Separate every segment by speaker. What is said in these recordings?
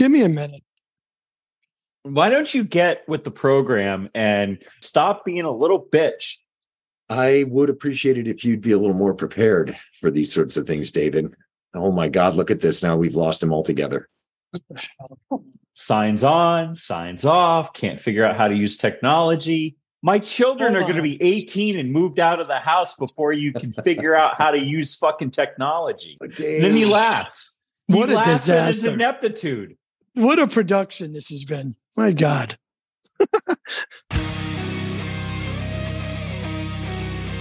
Speaker 1: give me a minute.
Speaker 2: Why don't you get with the program and stop being a little bitch?
Speaker 3: I would appreciate it if you'd be a little more prepared for these sorts of things, David. Oh my God, look at this. Now we've lost him altogether.
Speaker 2: Signs on, signs off, can't figure out how to use technology. My children are going to be 18 and moved out of the house before you can figure out how to use fucking technology. And then he laughs. He
Speaker 1: What a
Speaker 2: laughs at his
Speaker 1: disaster.
Speaker 2: ineptitude.
Speaker 1: What a production this has been. My God.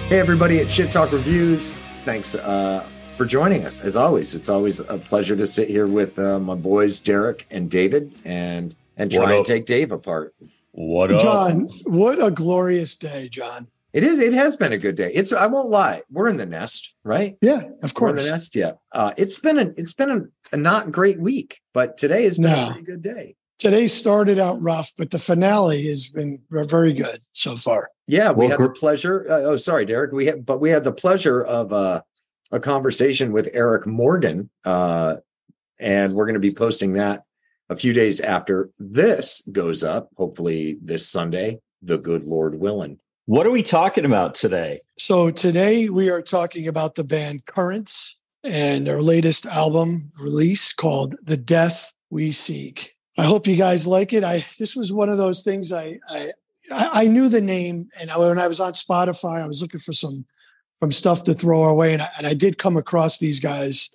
Speaker 3: Hey, everybody at Shit Talk Reviews. Thanks uh, for joining us. As always, it's always a pleasure to sit here with uh, my boys, Derek and David, and and try and take Dave apart.
Speaker 2: What up?
Speaker 1: John, what a glorious day, John.
Speaker 3: It is. It has been a good day. It's. I won't lie. We're in the nest, right?
Speaker 1: Yeah, of
Speaker 3: We're in
Speaker 1: course.
Speaker 3: the nest. Yeah. Uh, it's been a. It's been a, a not great week, but today has been
Speaker 1: No.
Speaker 3: a pretty good day.
Speaker 1: Today started out rough, but the finale has been very good so far.
Speaker 3: Yeah, we
Speaker 2: Well,
Speaker 3: had
Speaker 2: gr-
Speaker 3: the pleasure. Uh, oh, sorry, Derek. We had, but we had the pleasure of uh, a conversation with Eric Morgan, uh, and we're going to be posting that a few days after this goes up. Hopefully, this Sunday. The good Lord willing.
Speaker 2: What are we talking about today?
Speaker 1: So today we are talking about the band Currents and their latest album release called The Death We Seek. I hope you guys like it. I this was one of those things I I I knew the name and I, when I was on Spotify, I was looking for some from stuff to throw away and I, and I did come across these guys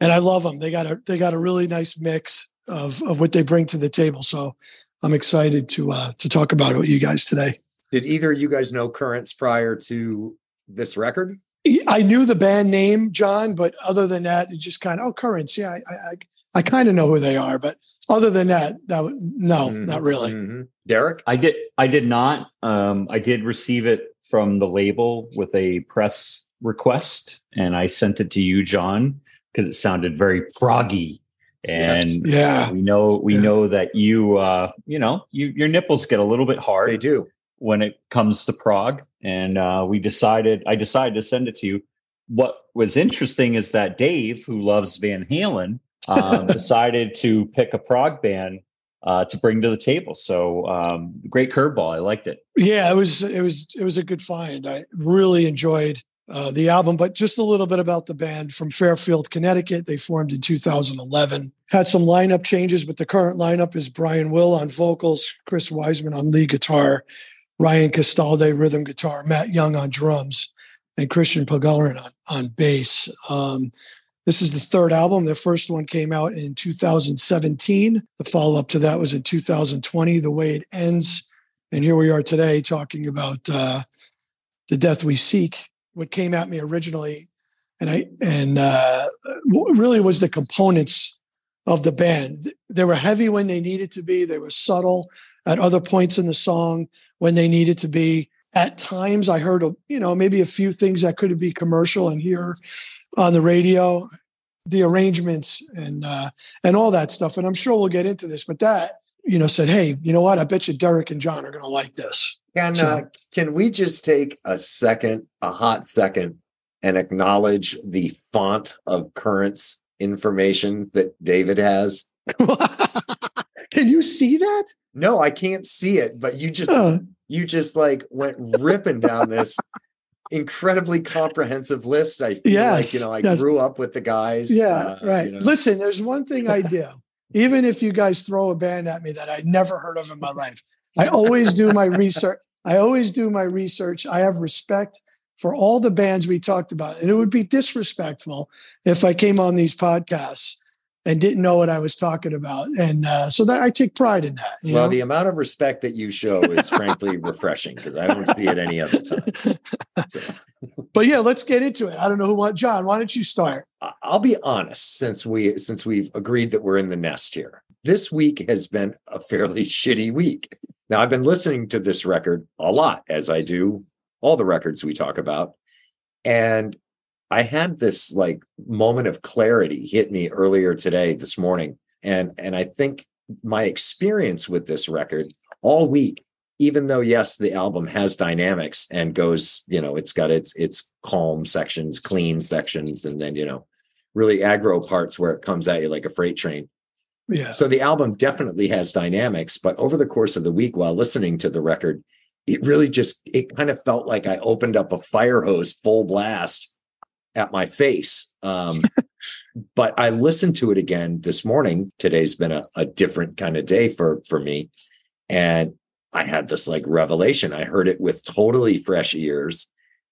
Speaker 1: and I love them. They got a they got a really nice mix of of what they bring to the table. So I'm excited to uh to talk about it with you guys today.
Speaker 3: Did either of you guys know Currents prior to this record?
Speaker 1: I knew the band name, John, but other than that, it just kind of oh, Currents. Yeah, I I, I kind of know who they are, but other than that, that would- no,
Speaker 3: Mhm,
Speaker 1: not really.
Speaker 3: mhm. Derek.
Speaker 2: I did. I did not. Um, I did receive it from the label with a press request, and I sent it to you, John, because it sounded very proggy. And
Speaker 3: Yes.
Speaker 1: Yeah,
Speaker 2: we know we
Speaker 1: Yeah.
Speaker 2: know that you, uh, you know, you, your nipples get a little bit hard
Speaker 3: They do.
Speaker 2: When it comes to prog, and uh, we decided. I decided to send it to you. What was interesting is that Dave, who loves Van Halen, um, decided to pick a prog band uh, to bring to the table. So um, great curveball. I liked it.
Speaker 1: yeah, it was it was it was a good find. I really enjoyed uh, the album, but just a little bit about the band from Fairfield, Connecticut. They formed in 2011. Had some lineup changes, but the current lineup is Brian Wille on vocals, Chris Wiseman on lead guitar, Ryan Castaldi rhythm guitar, Matt Young on drums, and Christian Pulgarin on, on bass. Um, this is the third album. The first one came out in 2017. The follow up to that was in 2020. The way it ends, and here we are today talking about uh, the death we seek. What came at me originally, and I and uh, really was the components of the band. They were heavy when they needed to be. They were subtle at other points in the song when they needed to be. At times, I heard a, you know maybe a few things that could be commercial and here on the radio, the arrangements and uh, and all that stuff. And I'm sure we'll get into this, but that you know said, hey, you know what? I bet you Derek and John are going to like this.
Speaker 3: Can
Speaker 1: So-
Speaker 3: uh, can we just take a second, a hot second, and acknowledge the font of currents information that David has?
Speaker 1: Can you see that?
Speaker 3: No, I can't see it, but you just
Speaker 1: Uh,
Speaker 3: you just like went ripping down this incredibly comprehensive list. I feel like you know I
Speaker 1: yes.
Speaker 3: grew up with the guys.
Speaker 1: yeah,
Speaker 3: uh,
Speaker 1: right.
Speaker 3: you know.
Speaker 1: Listen, there's one thing I do. Even if you guys throw a band at me that I never heard of in my life, I always do my research. I always do my research. I have respect for all the bands we talked about, and it would be disrespectful if I came on these podcasts and didn't know what I was talking about. And uh, so that I take pride in that. you
Speaker 3: Well,
Speaker 1: know?
Speaker 3: the amount of respect that you show is frankly refreshing because I don't see it any other time. So,
Speaker 1: but yeah, let's get into it. I don't know who want John. Why don't you start?
Speaker 3: I'll be honest, since we since we've agreed that we're in the nest here, this week has been a fairly shitty week. Now I've been listening to this record a lot, as I do all the records we talk about, and I had this like moment of clarity hit me earlier today, this morning, and and I think my experience with this record all week even though yes the album has dynamics and goes you know it's got its its calm sections clean sections and then you know really aggro parts where it comes at you like a freight train
Speaker 1: Yeah.
Speaker 3: So the album definitely has dynamics, but over the course of the week while listening to the record, it really just it kind of felt like I opened up a fire hose full blast at my face. Um, but I listened to it again this morning. Today's been a, a different kind of day for for me, and I had this like revelation. I heard it with totally fresh ears,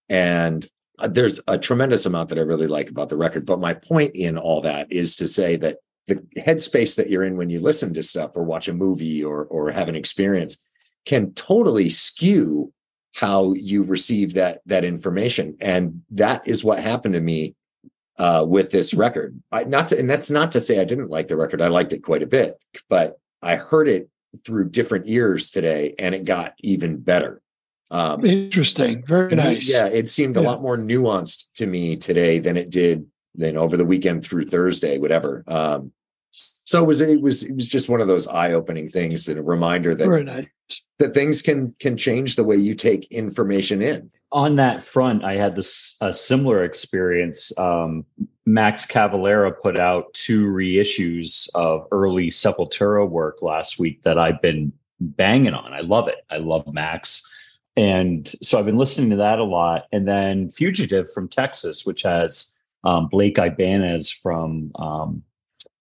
Speaker 3: and uh, there's a tremendous amount that I really like about the record. But my point in all that is to say that the headspace that you're in when you listen to stuff or watch a movie or or have an experience can totally skew how you receive that that information. And that is what happened to me uh, with this record. I, not to, and that's not to say i didn't like the record. I liked it quite a bit but i heard it through different ears today and it got even better.
Speaker 1: Um, interesting. Very nice.
Speaker 3: yeah it seemed yeah. a lot more nuanced to me today than it did than over the weekend through thursday whatever. Um, so it was it was it was just one of those eye-opening things and a reminder that very
Speaker 1: nice.
Speaker 3: That things can can change the way you take information in.
Speaker 2: On that front i had this a similar experience. Um, max cavalera put out two reissues of early sepultura work last week that i've been banging on. I love it. I love max. And so i've been listening to that a lot. And then fugitive from texas which has um, blake ibanez from um,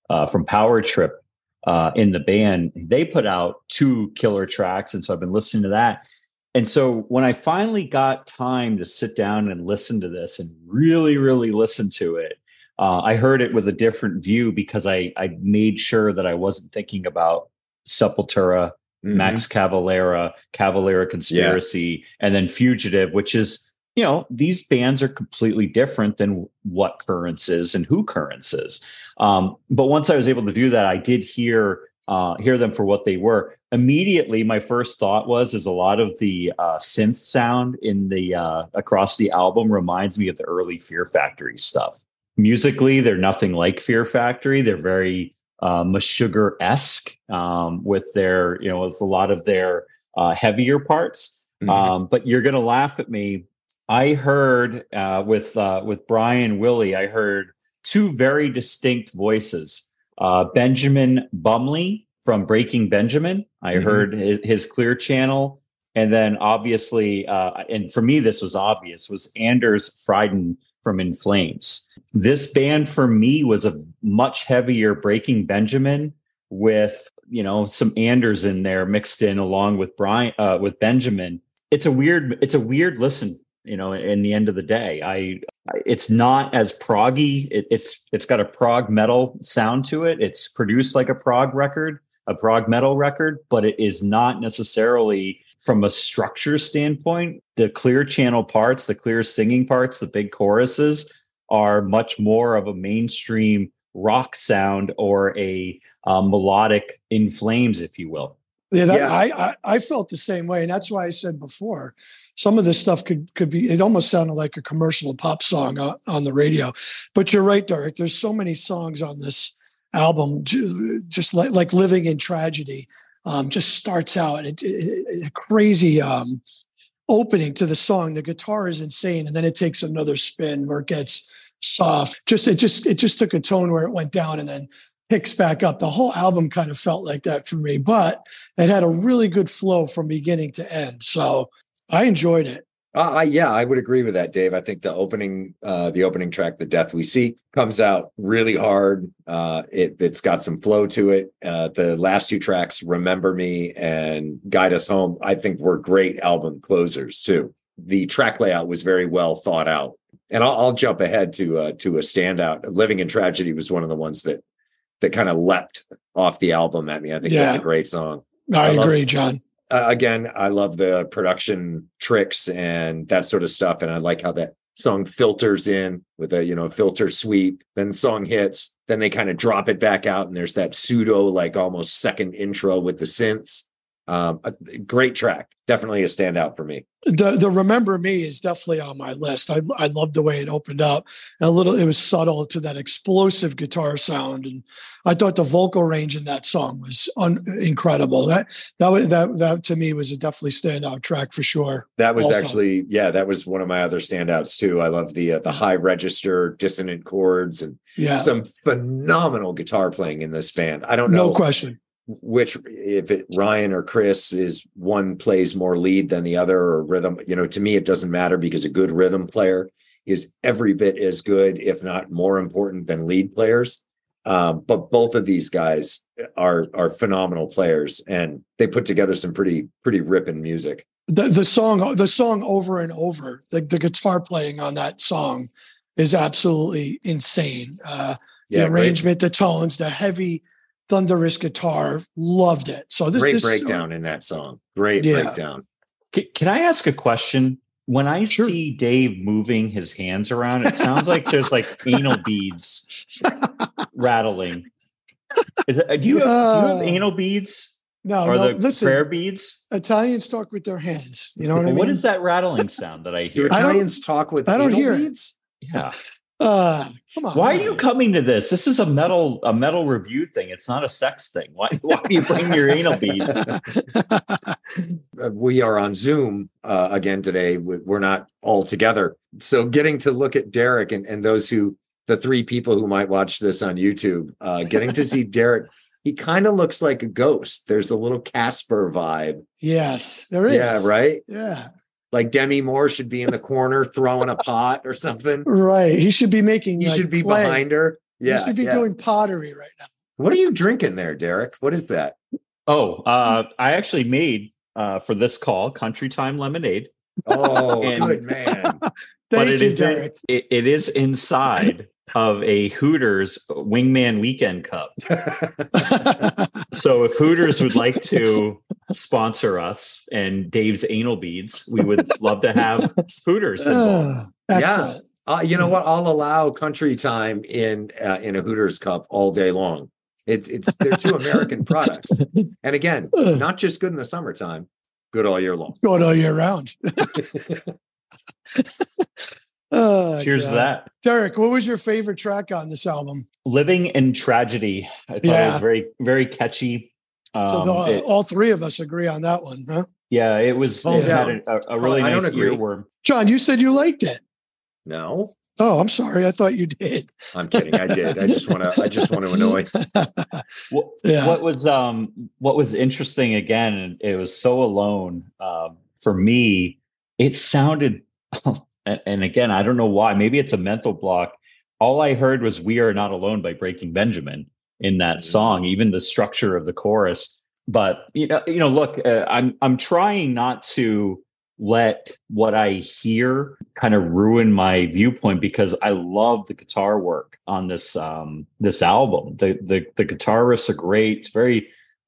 Speaker 2: uh, from Power Trip uh, in the band, they put out two killer tracks, and so I've been listening to that. And so when I finally got time to sit down and listen to this and really, really listen to it, uh, I heard it with a different view because I I made sure that I wasn't thinking about Sepultura, mm-hmm. Max Cavalera, Cavalera Conspiracy, yeah. and then Fugitive, which is you know these bands are completely different than what currents is and who currents is um, but once i was able to do that i did hear uh, hear them for what they were immediately my first thought was is a lot of the uh, synth sound in the uh, across the album reminds me of the early fear factory stuff musically they're nothing like fear factory they're very uh, Meshuggah-esque um, with their you know with a lot of their uh, heavier parts Mm-hmm. Um, but you're going to laugh at me. I heard uh, with uh, with Brian Wille, I heard two very distinct voices. Uh, Benjamin Burnley from Breaking Benjamin. I mm-hmm. heard his, his, clear channel, and then obviously, uh, and for me, this was obvious was Anders Fridén from In Flames. This band for me was a much heavier Breaking Benjamin with you know some Anders in there mixed in along with Brian uh, with Benjamin. It's a weird it's a weird listen you know in the end of the day. I it's not as proggy. It, it's it's got a prog metal sound to it. It's produced like a prog record a prog metal record but it is not necessarily from a structure standpoint the clear channel parts the clear singing parts the big choruses are much more of a mainstream rock sound or a uh, melodic in flames if you will.
Speaker 1: Yeah, that, yeah. I, I i felt the same way and that's why i said before some of this stuff could could be it almost sounded like a commercial pop song on, on the radio. But you're right derek there's so many songs on this album just, like like living in tragedy um, just starts out a, a crazy um, opening to the song. The guitar is insane and then it takes another spin where it gets soft. Just it just it just took a tone where it went down and then picks back up. The whole album kind of felt like that for me but it had a really good flow from beginning to end. So I enjoyed it.
Speaker 3: Uh, yeah, I would agree with that, Dave. I think the opening, uh, the opening track, "The Death We Seek," comes out really hard. Uh, it, has got some flow to it. Uh, the last two tracks, "Remember Me" and "Guide Us Home," I think were great album closers too. The track layout was very well thought out. And I'll, I'll jump ahead to uh, to a standout. "Living in Tragedy" was one of the ones that that kind of leapt off the album at me. I think yeah. that's a great song.
Speaker 1: I, I agree, John
Speaker 3: uh, again, I love the production tricks and that sort of stuff, and I like how that song filters in with a you know filter sweep. Then the song hits, then they kind of drop it back out, and there's that pseudo like almost second intro with the synths. Um, a great track, definitely a standout for me.
Speaker 1: The the Remember Me is definitely on my list. I I love the way it opened up. A little, it was subtle to that explosive guitar sound, and I thought the vocal range in that song was un, incredible. That that was that that to me was a definitely standout track for sure.
Speaker 3: That was
Speaker 1: Also.
Speaker 3: actually, yeah, that was one of my other standouts too. I love the uh, the high register, dissonant chords, and
Speaker 1: Yeah,
Speaker 3: some phenomenal guitar playing in this band. I don't know
Speaker 1: no question.
Speaker 3: Which if it Ryan or Chris is one plays more lead than the other or rhythm. You know, to me it doesn't matter because a good rhythm player is every bit as good, if not more important than lead players. Um, but both of these guys are are phenomenal players, and they put together some pretty pretty ripping music.
Speaker 1: the the song the song over and over the, the guitar playing on that song is absolutely insane uh
Speaker 3: Yeah,
Speaker 1: the
Speaker 3: great,
Speaker 1: arrangement the tones the heavy thunderous guitar loved it so this
Speaker 3: great
Speaker 1: this
Speaker 3: breakdown in that song. Great
Speaker 1: Yeah.
Speaker 3: breakdown.
Speaker 2: Can, can I ask a question? When I
Speaker 1: Sure.
Speaker 2: see Dave moving his hands around, it sounds like there's like anal beads rattling. Is it, do you have, do you have
Speaker 1: Uh,
Speaker 2: anal beads
Speaker 1: no
Speaker 2: or
Speaker 1: no
Speaker 2: the
Speaker 1: listen
Speaker 2: prayer beads?
Speaker 1: italians talk with their hands you know what i mean
Speaker 2: What is that rattling sound that I hear?
Speaker 1: Don't-
Speaker 3: Italians talk with
Speaker 1: I don't
Speaker 3: anal
Speaker 1: hear it.
Speaker 3: beads?
Speaker 2: Yeah.
Speaker 1: Uh come on
Speaker 2: Why are you coming to this? This is a metal a metal review thing. It's not a sex thing. Why why do you bring your anal beads?
Speaker 3: Uh, we are on Zoom uh, again today. We- We're not all together. So getting to look at Derek and, and those who, the three people who might watch this on YouTube, uh, getting to see Derek, he kind of looks like a ghost. There's a little Casper vibe.
Speaker 1: yes there is
Speaker 3: Yeah, right.
Speaker 1: yeah
Speaker 3: Like Demi Moore should be in the corner throwing a pot or something.
Speaker 1: right he should be making
Speaker 3: He
Speaker 1: like,
Speaker 3: should be
Speaker 1: clay.
Speaker 3: behind her. Yeah.
Speaker 1: he should be
Speaker 3: yeah.
Speaker 1: doing pottery right now
Speaker 3: What are you drinking there, Derek? What is that?
Speaker 2: Oh, uh, I actually made uh, for this call country time lemonade,
Speaker 3: Oh,
Speaker 2: And-
Speaker 3: good man.
Speaker 2: but
Speaker 1: thank
Speaker 2: it
Speaker 1: you
Speaker 2: is in-
Speaker 1: derek
Speaker 2: it, it is inside of a Hooters Wingman Weekend Cup. So if Hooters would like to sponsor us and Dave's anal beads, we would love to have Hooters involved.
Speaker 1: Uh, excellent
Speaker 3: Uh, you know what? I'll allow country time in uh, in a Hooters cup all day long. It's it's they're two American products, and again, not just good in the summertime, good all year long.
Speaker 1: good all year round. Oh,
Speaker 2: Cheers to that.
Speaker 1: Derek, what was your favorite track on this album?
Speaker 2: Living in Tragedy. I thought it
Speaker 1: Yeah.
Speaker 2: was very, very catchy.
Speaker 1: So
Speaker 2: Um,
Speaker 1: the-
Speaker 2: it-
Speaker 1: all three of us agree on that one, huh?
Speaker 2: yeah, it was
Speaker 3: Oh,
Speaker 2: it had
Speaker 3: yeah.
Speaker 2: a, a really
Speaker 3: I don't
Speaker 2: nice earworm.
Speaker 1: John, you said you liked it.
Speaker 3: No,
Speaker 1: Oh, I'm sorry. I thought you did.
Speaker 3: I'm kidding. I did. I just want to. I just want to annoy.
Speaker 2: What,
Speaker 1: Yeah.
Speaker 2: what was um what was interesting again and it was so alone um for me it sounded and, and again i don't know why maybe it's a mental block. All i heard was we are not alone by breaking benjamin in that
Speaker 3: Mhm.
Speaker 2: song even the structure of the chorus. But you know you know look uh, i'm i'm trying not to let what i hear kind of ruin my viewpoint because i love the guitar work on this um this album. The the, the guitar riffs are great. It's very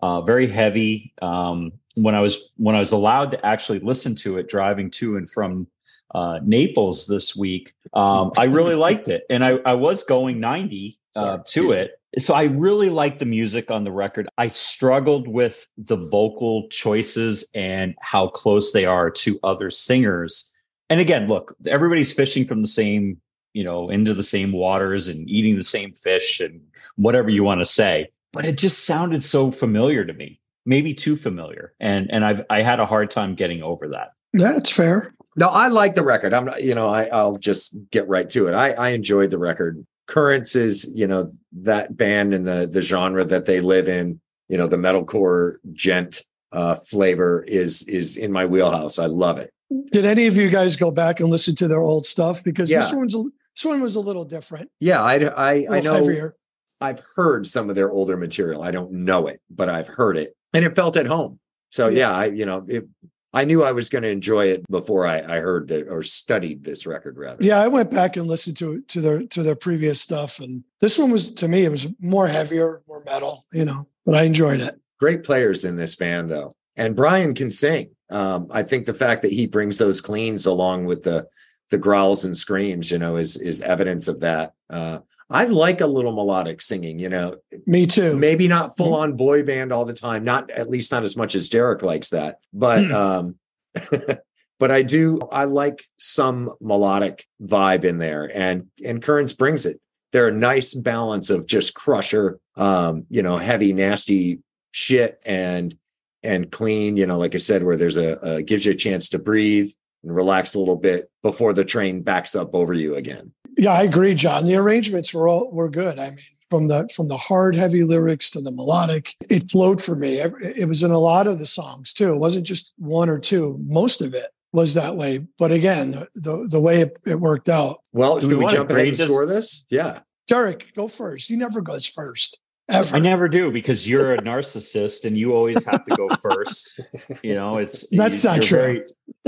Speaker 2: uh very heavy. Um when i was when i was allowed to actually listen to it driving to and from uh naples this week um i really liked it and i i was going 90 uh, to it so I really liked the music on the record. I struggled with the vocal choices and how close they are to other singers. And again, look, everybody's fishing from the same, you know, into the same waters and eating the same fish and whatever you want to say. But it just sounded so familiar to me, maybe too familiar. And and I've I had a hard time getting over that.
Speaker 1: That's fair.
Speaker 3: No, I like the record. I'm not. You know, I, I'll just get right to it. I, I enjoyed the record. Currents is you know that band and the the genre that they live in. You know, the metalcore djent uh, flavor is is in my wheelhouse. I love it.
Speaker 1: Did any of you guys go back and listen to their old stuff? Because this one's a, this one was a little different.
Speaker 3: Yeah, I I know.
Speaker 1: heavier.
Speaker 3: I've heard some of their older material. I don't know it, but I've heard it, and it felt at home. So
Speaker 1: Yeah.
Speaker 3: yeah, I you know it, I knew I was going to enjoy it before I, I heard that or studied this record rather.
Speaker 1: Yeah, I went back and listened to to their to their previous stuff, and this one was to me it was more heavier, more metal, you know. But I enjoyed it.
Speaker 3: great players in this band though and brian can sing um, i think the fact that he brings those cleans along with the the growls and screams, you know, is is evidence of that. Uh, I like a little melodic singing, you know,
Speaker 1: Me too.
Speaker 3: maybe not full on boy band all the time, not at least not as much as Derek likes that, but um, but I do I like some melodic vibe in there, and and Currents brings it. They're a nice balance of just crusher, um, you know, heavy, nasty shit and and clean, you know, like I said, where there's a, a gives you a chance to breathe and relax a little bit before the train backs up over you again.
Speaker 1: Yeah, I agree, John. The arrangements were all were good. I mean, from the from the hard, heavy lyrics to the melodic, it flowed for me. It it was in a lot of the songs too. It wasn't just one or two. Most of it was that way. But again, the the, the way it, it worked out.
Speaker 3: Well,
Speaker 2: Do
Speaker 3: do
Speaker 2: we
Speaker 3: we jump ahead and score this? Yeah.
Speaker 1: Derek, go first. He never goes first. Ever.
Speaker 2: I never do because you're a narcissist and you always have to go first. You know, it's
Speaker 1: That's
Speaker 2: you-
Speaker 1: not
Speaker 2: you're
Speaker 1: true.
Speaker 2: Very,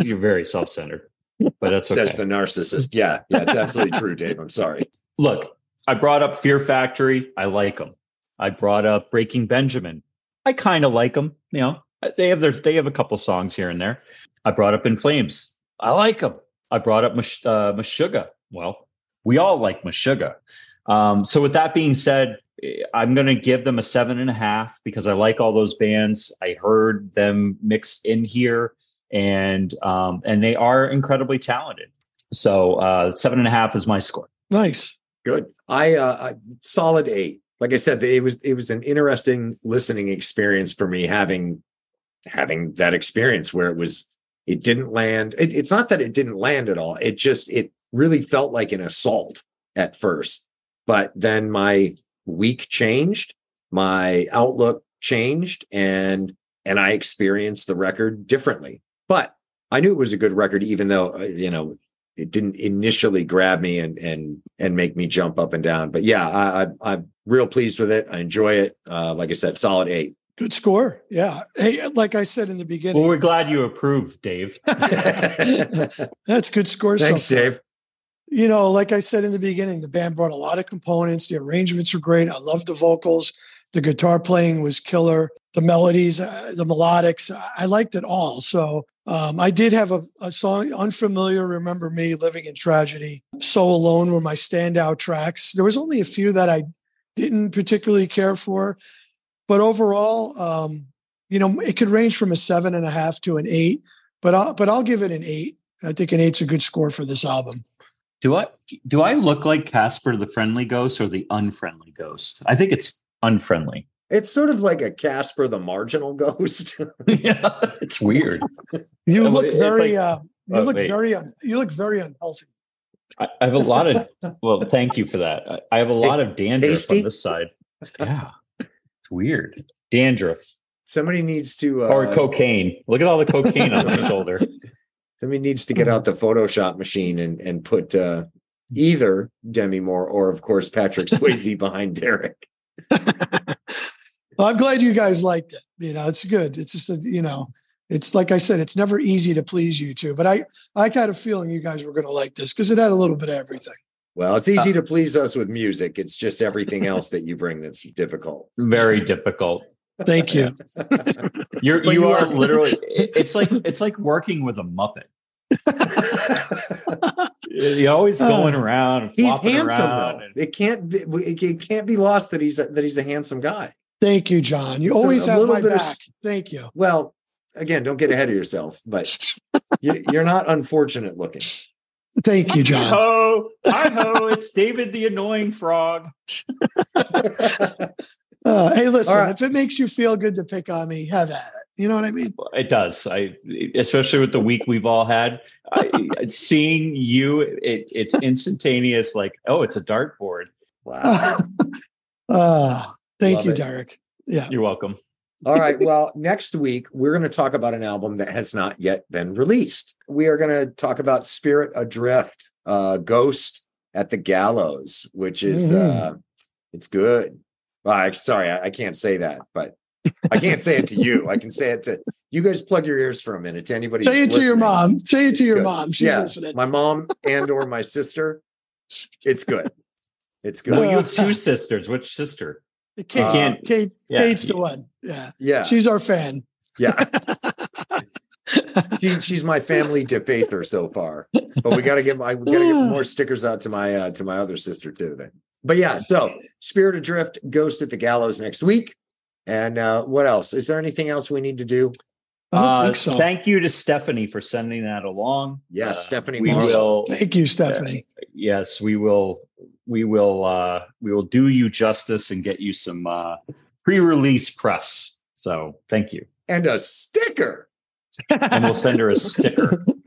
Speaker 2: you're very self-centered, but that's okay.
Speaker 3: Says the narcissist. Yeah. Yeah. It's absolutely true, Dave. I'm sorry.
Speaker 2: Look, I brought up Fear Factory. I like them. I brought up Breaking Benjamin. I kind of like them. You know, they have their they have a couple songs here and there. I brought up In Flames. I like them. I brought up Mash, uh, Meshuggah. Well, we all like Meshuggah. Um, so with that being said, I'm going to give them a seven and a half because I like all those bands. I heard them mixed in here, and um, and they are incredibly talented. So uh, seven and a half is my score.
Speaker 1: nice.
Speaker 3: Good. I uh I, solid eight. Like I said, it was it was an interesting listening experience for me having having that experience where it was it didn't land. It, it's not that it didn't land at all. It just it really felt like an assault at first. But then my week changed, my outlook changed, and and I experienced the record differently. But I knew it was a good record, even though uh, you know it didn't initially grab me and and and make me jump up and down. But yeah, I, I I'm real pleased with it. I enjoy it. Uh, like I said, solid eight.
Speaker 1: Good score. Yeah. Hey, like I said in the beginning,
Speaker 2: Well, we're glad you approved, Dave.
Speaker 1: that's good score.
Speaker 3: Thanks,
Speaker 1: far.
Speaker 3: Dave.
Speaker 1: You know, like I said in the beginning, the band brought a lot of components. The arrangements were great. I loved the vocals. The guitar playing was killer. The melodies, uh, the melodics, I- I liked it all. So um, I did have a, a song, Unfamiliar, Remember Me, Living in Tragedy. So Alone were my standout tracks. There was only a few that I didn't particularly care for. But overall, um, you know, it could range from a seven and a half to an eight, but I'll, but I'll give it an eight. I think an eight's a good score for this album.
Speaker 2: Do I do I look like Casper the friendly ghost or the unfriendly ghost? I think it's unfriendly.
Speaker 3: It's sort of like a Casper the marginal ghost.
Speaker 2: yeah, it's weird.
Speaker 1: You look
Speaker 2: it's
Speaker 1: very,
Speaker 2: like-
Speaker 1: uh, you
Speaker 2: Oh,
Speaker 1: look
Speaker 2: wait.
Speaker 1: very, un- you look very unhealthy.
Speaker 2: I, I have a lot of well, thank you for that. I, I have a lot of dandruff
Speaker 3: Tasty?
Speaker 2: on this side. Yeah, it's weird. Dandruff
Speaker 3: Somebody needs to uh,
Speaker 2: or cocaine. Look at all the cocaine on my shoulder.
Speaker 3: Somebody needs to get out the Photoshop machine and and put uh, either Demi Moore or of course Patrick Swayze behind Derek.
Speaker 1: Well, I'm glad you guys liked it. You know, it's good. It's just, a, you know, it's like I said, it's never easy to please you two, but I, I had a feeling you guys were going to like this because it had a little bit of everything.
Speaker 3: Well, it's easy to please us with music. It's just everything else that you bring that's difficult.
Speaker 2: Very difficult.
Speaker 1: Thank you.
Speaker 2: You're you,
Speaker 3: you
Speaker 2: are
Speaker 3: are-
Speaker 2: literally. It's like it's like working with a muppet. You're always uh, going around. And
Speaker 3: He's handsome
Speaker 2: around
Speaker 3: though.
Speaker 2: and-
Speaker 3: It can't be it it can't be lost that he's a, that he's a handsome guy.
Speaker 1: Thank you, John. You
Speaker 3: So
Speaker 1: always
Speaker 3: a
Speaker 1: have
Speaker 3: little
Speaker 1: my
Speaker 3: bit of
Speaker 1: back.
Speaker 3: s-
Speaker 1: Thank you.
Speaker 3: Well, again, don't get ahead of yourself, but you, you're not unfortunate looking.
Speaker 1: Thank you, John.
Speaker 2: Ho, hi ho! It's David the annoying frog.
Speaker 1: Uh, hey, listen,
Speaker 3: All right.
Speaker 1: if it makes you feel good to pick on me, have at it. You know what I mean?
Speaker 2: It does. I, especially with the week we've all had, I, seeing you, it, it's instantaneous. Like, oh, it's a dartboard.
Speaker 3: wow.
Speaker 1: Uh, thank
Speaker 3: Love
Speaker 1: you,
Speaker 3: it.
Speaker 1: Derek. Yeah.
Speaker 2: You're welcome.
Speaker 3: All right. Well, next week we're going to talk about an album that has not yet been released. We are going to talk about Spirit Adrift, uh, Ghost at the Gallows, which is
Speaker 1: Mhm.
Speaker 3: uh, it's good. Well, I, sorry, I, I can't say that, but I can't say it to you. I can say it to you guys. Plug your ears for a minute to anybody.
Speaker 1: Say it
Speaker 3: who's
Speaker 1: to your mom. Say it to your
Speaker 3: Good.
Speaker 1: mom. She's
Speaker 3: yeah,
Speaker 1: listening.
Speaker 3: my mom and or my sister. It's good. It's good.
Speaker 2: Well, you have two sisters. Which sister?
Speaker 1: Kate,
Speaker 3: Uh,
Speaker 2: can't-
Speaker 1: Kate,
Speaker 2: yeah.
Speaker 1: Kate's the one. Yeah.
Speaker 3: yeah,
Speaker 1: She's our fan.
Speaker 3: yeah. she, she's my family defacer so far. But we gotta get I we gotta get more stickers out to my uh, to my other sister too. Then, but yeah. So Spirit Adrift, Ghost at the Gallows next week. And uh, what else? Is there anything else we need to do?
Speaker 1: I don't
Speaker 2: Uh,
Speaker 1: think so.
Speaker 2: Thank you to Stephanie for sending that along.
Speaker 3: Yes,
Speaker 2: Uh,
Speaker 3: Stephanie
Speaker 2: We
Speaker 3: Morrow.
Speaker 2: will.
Speaker 1: Thank you, Stephanie.
Speaker 2: Yes, we will. We will. uh We will do you justice and get you some uh pre-release press. So thank you,
Speaker 3: And a sticker.
Speaker 2: and we'll send her a sticker.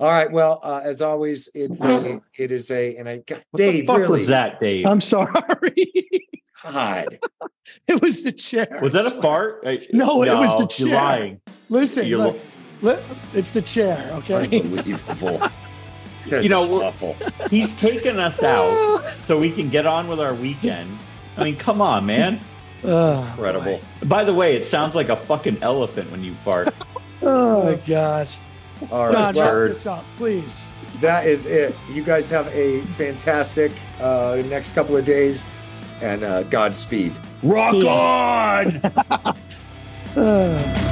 Speaker 3: All right. Well, uh, as always, it's a, it is a, and I, God,
Speaker 2: What
Speaker 3: Dave,
Speaker 2: the fuck
Speaker 3: really,
Speaker 2: was that, Dave?
Speaker 1: I'm sorry.
Speaker 3: God,
Speaker 1: it was the chair.
Speaker 2: was that a fart? I-
Speaker 1: No, it was the chair.
Speaker 2: You're
Speaker 1: chair.
Speaker 2: lying.
Speaker 1: Listen,
Speaker 2: You're
Speaker 1: look,
Speaker 2: lo-
Speaker 1: li- it's the chair. Okay.
Speaker 3: unbelievable. This
Speaker 2: You know,
Speaker 3: awful.
Speaker 2: He's taken us out so we can get on with our weekend. I mean, come on, man.
Speaker 1: Oh,
Speaker 3: Incredible.
Speaker 2: By the way, it sounds like a fucking elephant when you fart.
Speaker 1: Oh my God.
Speaker 3: All right.
Speaker 1: Don,
Speaker 3: well,
Speaker 1: wrap this up, please.
Speaker 3: that is it. You guys have a fantastic uh, next couple of days and uh, Godspeed.
Speaker 2: Rock
Speaker 1: Yeah.
Speaker 2: on!
Speaker 1: Uh,